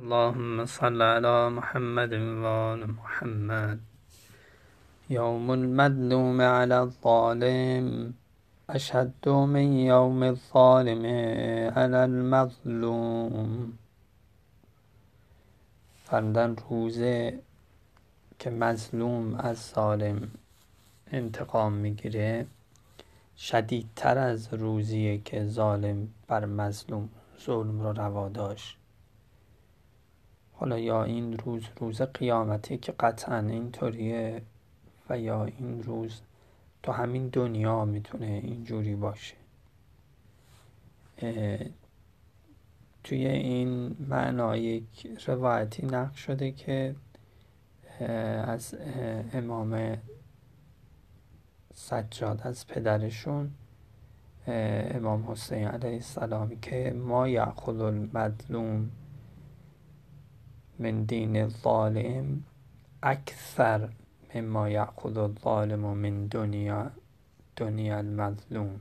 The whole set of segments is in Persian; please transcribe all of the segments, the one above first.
اللهم صل على محمد وآل محمد. يوم المظلوم على الظالم. أشد من يوم الظالم على المظلوم. فردا روزه که مظلوم از ظالم انتقام می‌گیره شدیدتر از روزیه که ظالم بر مظلوم ظلم رو روا داشت. حالا یا این روز روز قیامتی که قطعا اینطوریه و یا این روز تو همین دنیا می‌تونه اینجوری باشه. توی این معنا یک روایتی نقل شده که از امام سجاد از پدرشون امام حسین علیه السلام که ما یعخذ المظلوم من دین الظالم اکثر مما یعخذ الظالم من دنیا دنیا المظلوم.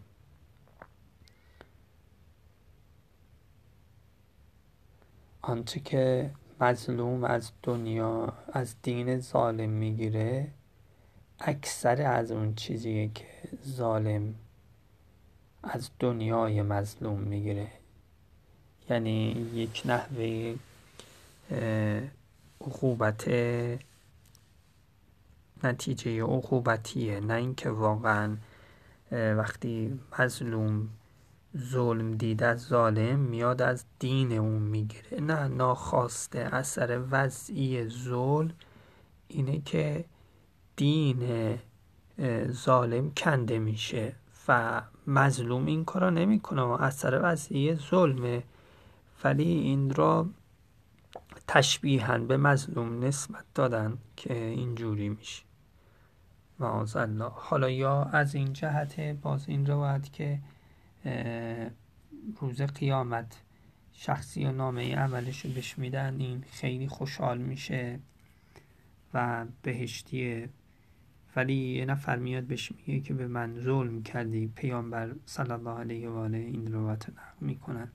آنچه که مظلوم از دنیا از دین ظالم می‌گیره اکثر از اون چیزیه که ظالم از دنیای مظلوم می‌گیره. یعنی یک نحوه عقوبت نتیجه عقوبتیه نه اینکه واقعا وقتی مظلوم ظلم دید از ظالم میاد از دین اون می‌گیره. نه ناخواسته اثر وضعی ظلم اینه که دین ظالم کنده میشه و مظلوم این کارا نمی‌کنه و اثر وضعی ظلمه. ولی این را تشبیها به مظلوم نسبت دادن که اینجوری میشه. الله. حالا یا از این جهت باز این روایت که روز قیامت شخصی و نامه عملش رو بهش میدن این خیلی خوشحال میشه و بهشتیه. ولی یه نفر میاد بهش میگه که به من ظلم کردی پیامبر صلی الله علیه و آله این روایت نقل می‌کنن.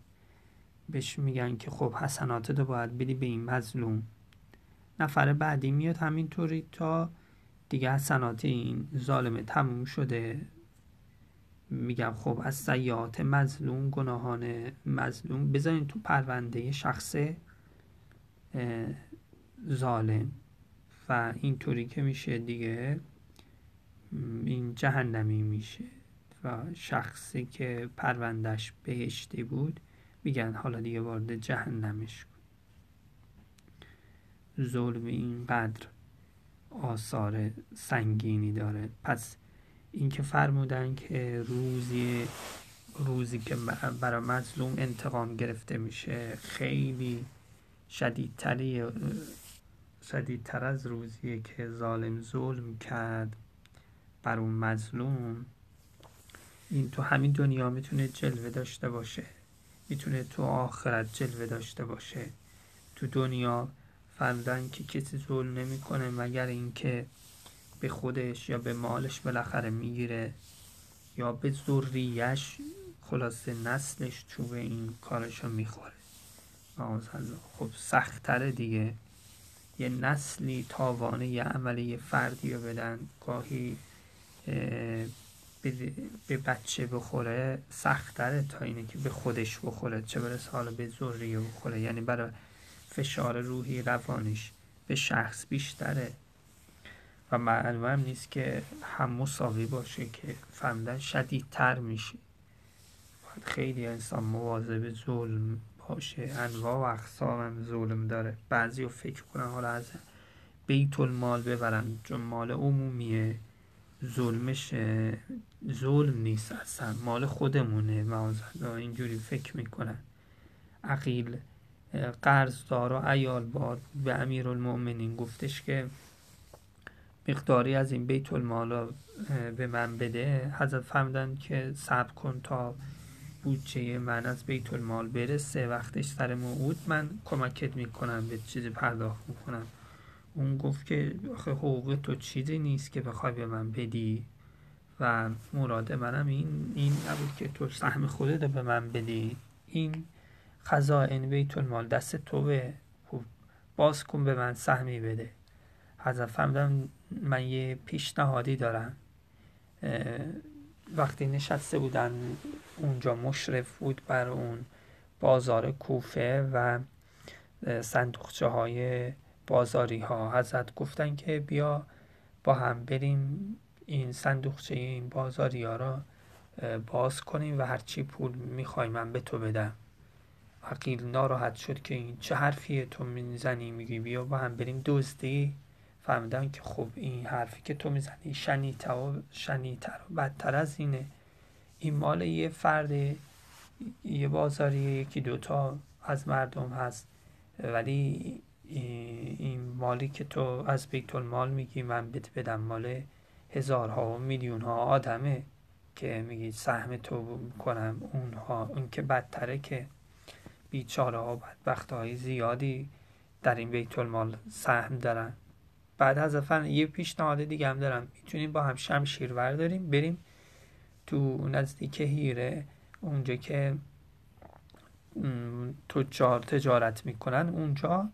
بهش میگن که خب حسنات رو باید بدی به این مظلوم. نفر بعدی میاد همینطوری تا دیگه حسنات این ظالمه تموم شده. میگم خب از سیات مظلوم گناهان مظلوم. بذارین تو پرونده شخص ظالم. و اینطوری که میشه دیگه این جهنمی میشه. و شخصی که پروندهش بهشتی بود میگن حالا دیگه وارد جهنمش کن. ظلم اینقدر آثار سنگینی داره. پس اینکه فرمودن که روزی روزی که برای مظلوم انتقام گرفته میشه خیلی شدیدتری شدیدتر از روزیه که ظالم ظلم کرد بر اون مظلوم این تو همین دنیا می‌تونه جلوه داشته باشه. می‌تونه تو آخرت جلوه داشته باشه. تو دنیا فرمودن که کسی ظلم نمی‌کنه مگر اینکه به خودش یا به مالش بالاخره می‌گیره یا به ذریش خلاصه نسلش چوب این کارشو می‌خوره. خب سختره دیگه. یه نسلی تاوانه یه عمل یه فردی رو بدن. گاهی به بچه بخوره سختره تا اینه که به خودش بخوره. چه برسه حالا به ذریه بخوره. یعنی برای فشار روحی روانش به شخص بیشتره. و معلوم هم نیست که هم مساوی باشه که فهمدن شدیدتر میشه. باید خیلی انسان مواظب ظلم باشه. انواع و اقسام هم ظلم داره. بعضی رو فکر کنن حالا از بیت المال ببرن. چون مال عمومیه. ظلمش ظلم نیست اصلا. مال خودمونه. معاذالله. اینجوری فکر می‌کنن. عقیل قرضدار و ایال بار به امیر گفتش که مقداری از این بیت المال به من بده. حضرت فهمدن که صبر کن تا بودجه من از بیت المال برسه. وقتش سر موعود. من کمکت می‌کنم به چیزی پرداخت می‌کنم اون گفت که آخه حقوق تو چیزی نیست که بخوای به من بدی و مراد منم این این نبود که تو سهم خودت به من بدی. این خزائن بیت المال دست تو به خب باز کن به من سهمی بده. حضرت فهمیدم من یه پیشنهادی دارم. وقتی نشسته بودن اونجا مشرف بود بر اون بازار کوفه و صندوقچه های بازاری ها حضرت گفتن که بیا با هم بریم این صندوقچه این بازاری ها را باز کنیم و هرچی پول می‌خوای من به تو بدم. عقیل ناراحت شد که این چه حرفیه تو می‌زنی؟ میگی بیا با هم بریم دزدی. فهمیدم که خب این حرفی که تو می‌زنی شنیتر و شنیتر و بدتر از اینه. این مال یه فرد یه بازاری یکی دوتا از مردم هست. ولی این مالی که تو از بیت المال میگی من بهت بدم مال هزارها و میلیون ها آدمه که میگی سهم تو کنم. اونها اون که بدتره که بیچاره ها بدبخت های زیادی در این بیت المال سهم دارن. بعد از افن یه پیشنهاد دیگه هم دارم. می‌تونیم با هم شمشیر ورداریم بریم تو نزدیک هیره اونجا که تجار تجارت می‌کنن اونجا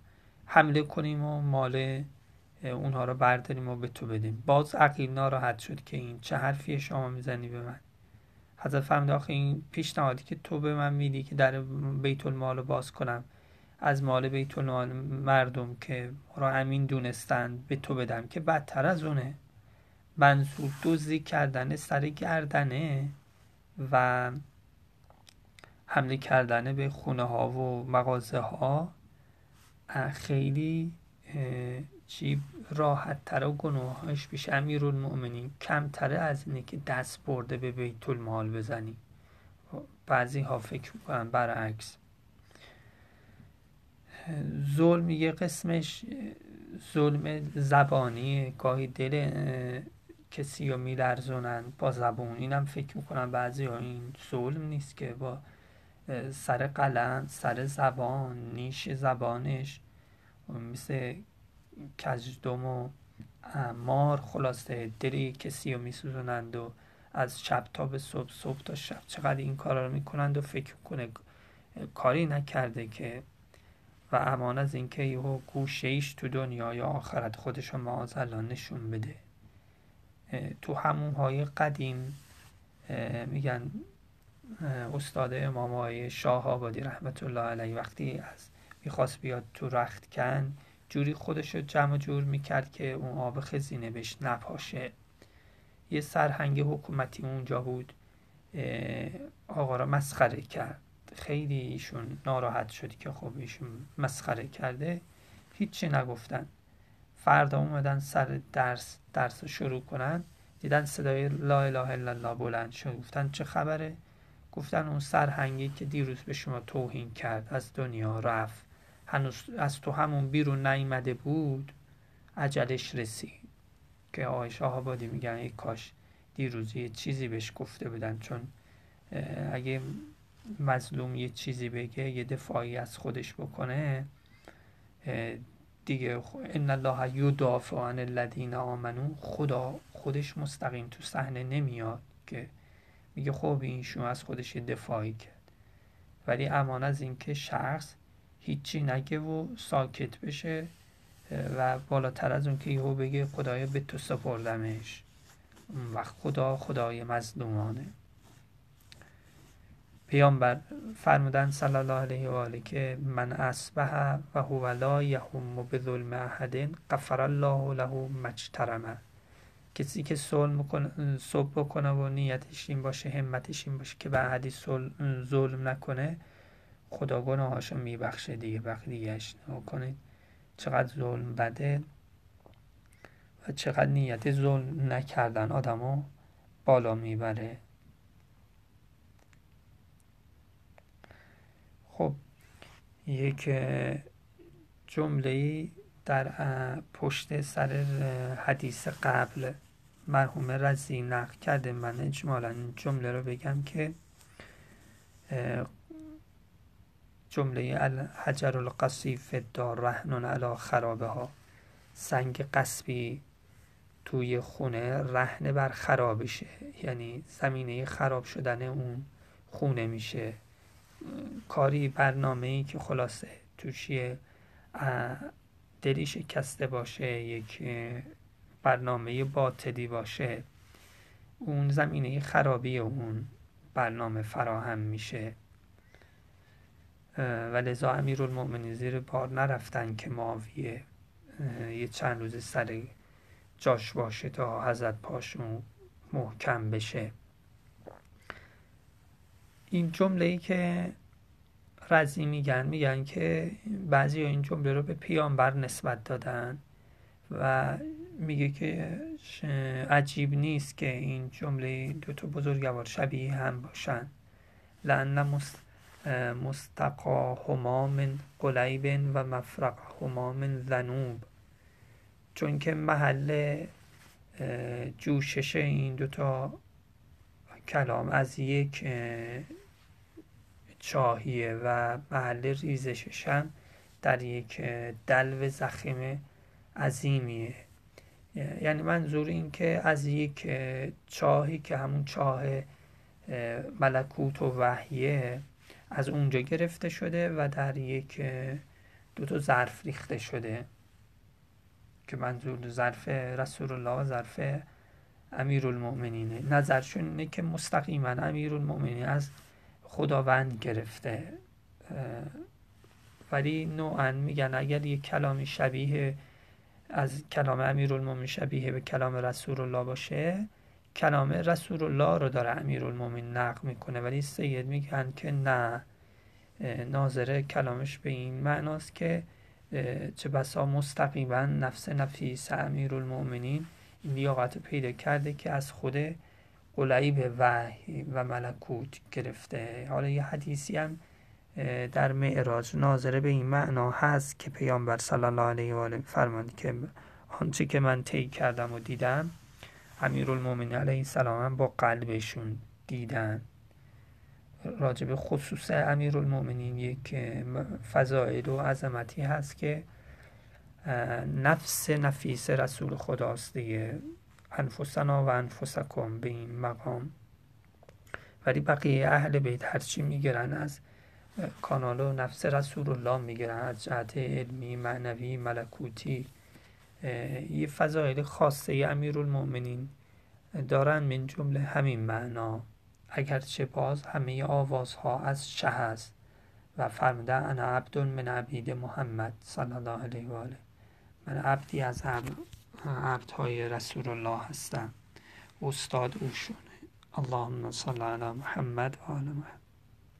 حمله کنیم و مال اونها رو برداریم و به تو بدیم. باز عقیل ناراحت شد که این چه حرفی شما می‌زنی به من. حضرت فهمید آخه این پیشنهادی که تو به من میدی که در بیت المال رو باز کنم از مال بیت المال مردم که را امین دونستند به تو بدم که بدتر از اونه. منظور دزدی کردن سر گردنه و حمله کردن به خونه ها و مغازه ها خیلی چی راحت تر و گناهاش پیش المؤمنین کمتره از اینه که دست برده به بیت المال بزنی. بعضی ها فکر می‌کنن برعکس. ظلم یه قسمش ظلم زبانی. گاهی دل کسی رو میلرزونن با زبون. اینم فکر می‌کنن بعضی ها این ظلم نیست که با سر قلم سر زبان نیش زبانش. مثل کجدم و مار خلاصه دلی کسی رو میسوزونند و از شب تا به صبح صبح تا شب چقدر این کارا رو می‌کنند و فکر کنه کاری نکرده که. و امان از اینکه یهو گوشه ایش تو دنیا یا آخرت خودشو معاذالله نشون بده. تو همون های قدیم میگن استاد امام های شاه آبادی رحمت الله علیه وقتی از می‌خواست بیاد تو رخت کن جوری خودش رو جمع جور می‌کرد که اون آب خزینه بهش نپاشه. یه سرهنگ حکومتی اونجا بود آقا را مسخره کرد. خیلی ایشون ناراحت شد که خب ایشون مسخره کرده. هیچی نگفتن. فردا اومدن سر درس درس رو شروع کنن. دیدن صدای لا اله الا الله بلند شد. گفتن چه خبره؟ گفتن اون سرهنگی که دیروز به شما توهین کرد از دنیا رفت. هنوز از تو همون بیرون نیامده بود؟ عجلش رسید. که آقای شاه آبادی میگن ای کاش دیروز یه چیزی بهش گفته بودن. چون اگه مظلوم یه چیزی بگه یه دفاعی از خودش بکنه دیگه ان الله یدافع عن الذین آمنو. خدا خودش مستقیم تو صحنه نمیاد که میگه خب این شما از خودش دفاعی کرد. ولی امان از اینکه شخص هیچی نگه و ساکت بشه و بالاتر از اون که یهو بگه خدایا به تو سپردمش. و خدا خدای مظلومانه. پیامبر فرمودن صلی الله علیه و آله که من اصبح و هو لا یهم ظلم احد غفر الله له مجترمه کسی که صلح صبح بکنه و نیتش این باشه همتش این باشه که به احدی ظلم نکنه خدا گناهاشو میبخشه دیگه. بقیهش کنید چقدر ظلم بده و چقدر نیت ظلم نکردن آدمو بالا می‌بره. خب یک جمله در پشت سر حدیث قبل. مرحوم رزی نقل کرده من اجمالا این جمله رو بگم که جمله الحجر القصیف دار رهنون علا خرابه ها سنگ قصبی توی خونه رهن بر خرابشه. یعنی زمینه خراب شدن اون خونه میشه. کاری برنامه ای که خلاصه توشیه دلی شکسته باشه یک برنامه باطلی باشه. اون زمینه خرابی اون برنامه فراهم میشه. و لذا امیر زیر بار نرفتن که معاویه یه چند روز سر جاش باشه تا حضرت پاشون محکم بشه. این جمله ای که رزی میگن میگن که بعضی این جمله رو به پیامبر نسبت دادن و میگه که عجیب نیست که این جمله دو تا بزرگوار شبیه هم باشن. لان مستقاهما من قلیب و مفرقهما من ذنوب. چون که محل جوشش این دوتا کلام از یک چاهیه و محل ریزشش هم در یک دلو زخیم عظیمیه. یعنی منظور این که از یک چاهی که همون چاه ملکوت و وحیه از اونجا گرفته شده و در یک دو تا ظرف ریخته شده که منظور ظرف رسول الله و ظرف امیر المؤمنینه نظرشون اینه که مستقیما امیر المؤمنین از خداوند گرفته ولی نوعا میگن اگر یک کلامی شبیه از کلام امیرالمومنین شبیه به کلام رسول الله باشه کلام رسول الله رو داره امیرالمومنین نقل می‌کنه. ولی سید میگن که نه ناظره کلامش به این معناست که چه بسا مستقیما نفس نفیس امیرالمومنین این لیاقت پیدا کرده که از خود قلیب وحی و ملکوت گرفته. حالا یه حدیثی هم در معراج ناظره به این معنا هست که پیامبر صلی الله علیه و آله فرماند که آنچه که من طی کردم و دیدم امیرالمومنین علیه السلام با قلبشون دیدن. راجب خصوص امیرالمومنین یک فضائل و عظمتی هست که نفس نفیس رسول خداست دیگه. انفسنا و انفسکم به این مقام. ولی بقیه اهل بیت هرچی می‌گیرن از کانال و نفس رسول الله می‌گیرن از جهت علمی معنوی ملکوتی. یه فضایل خاصه امیرالمؤمنین دارن من جمله همین معنا. اگرچه باز همه آوازها از شه است و فرموده انا عبد من عبید محمد صلی الله علیه و آله. من عبدی از عبدهای رسول الله هستم. استاد اوشونه. اللهم صل علی محمد و آل محمد.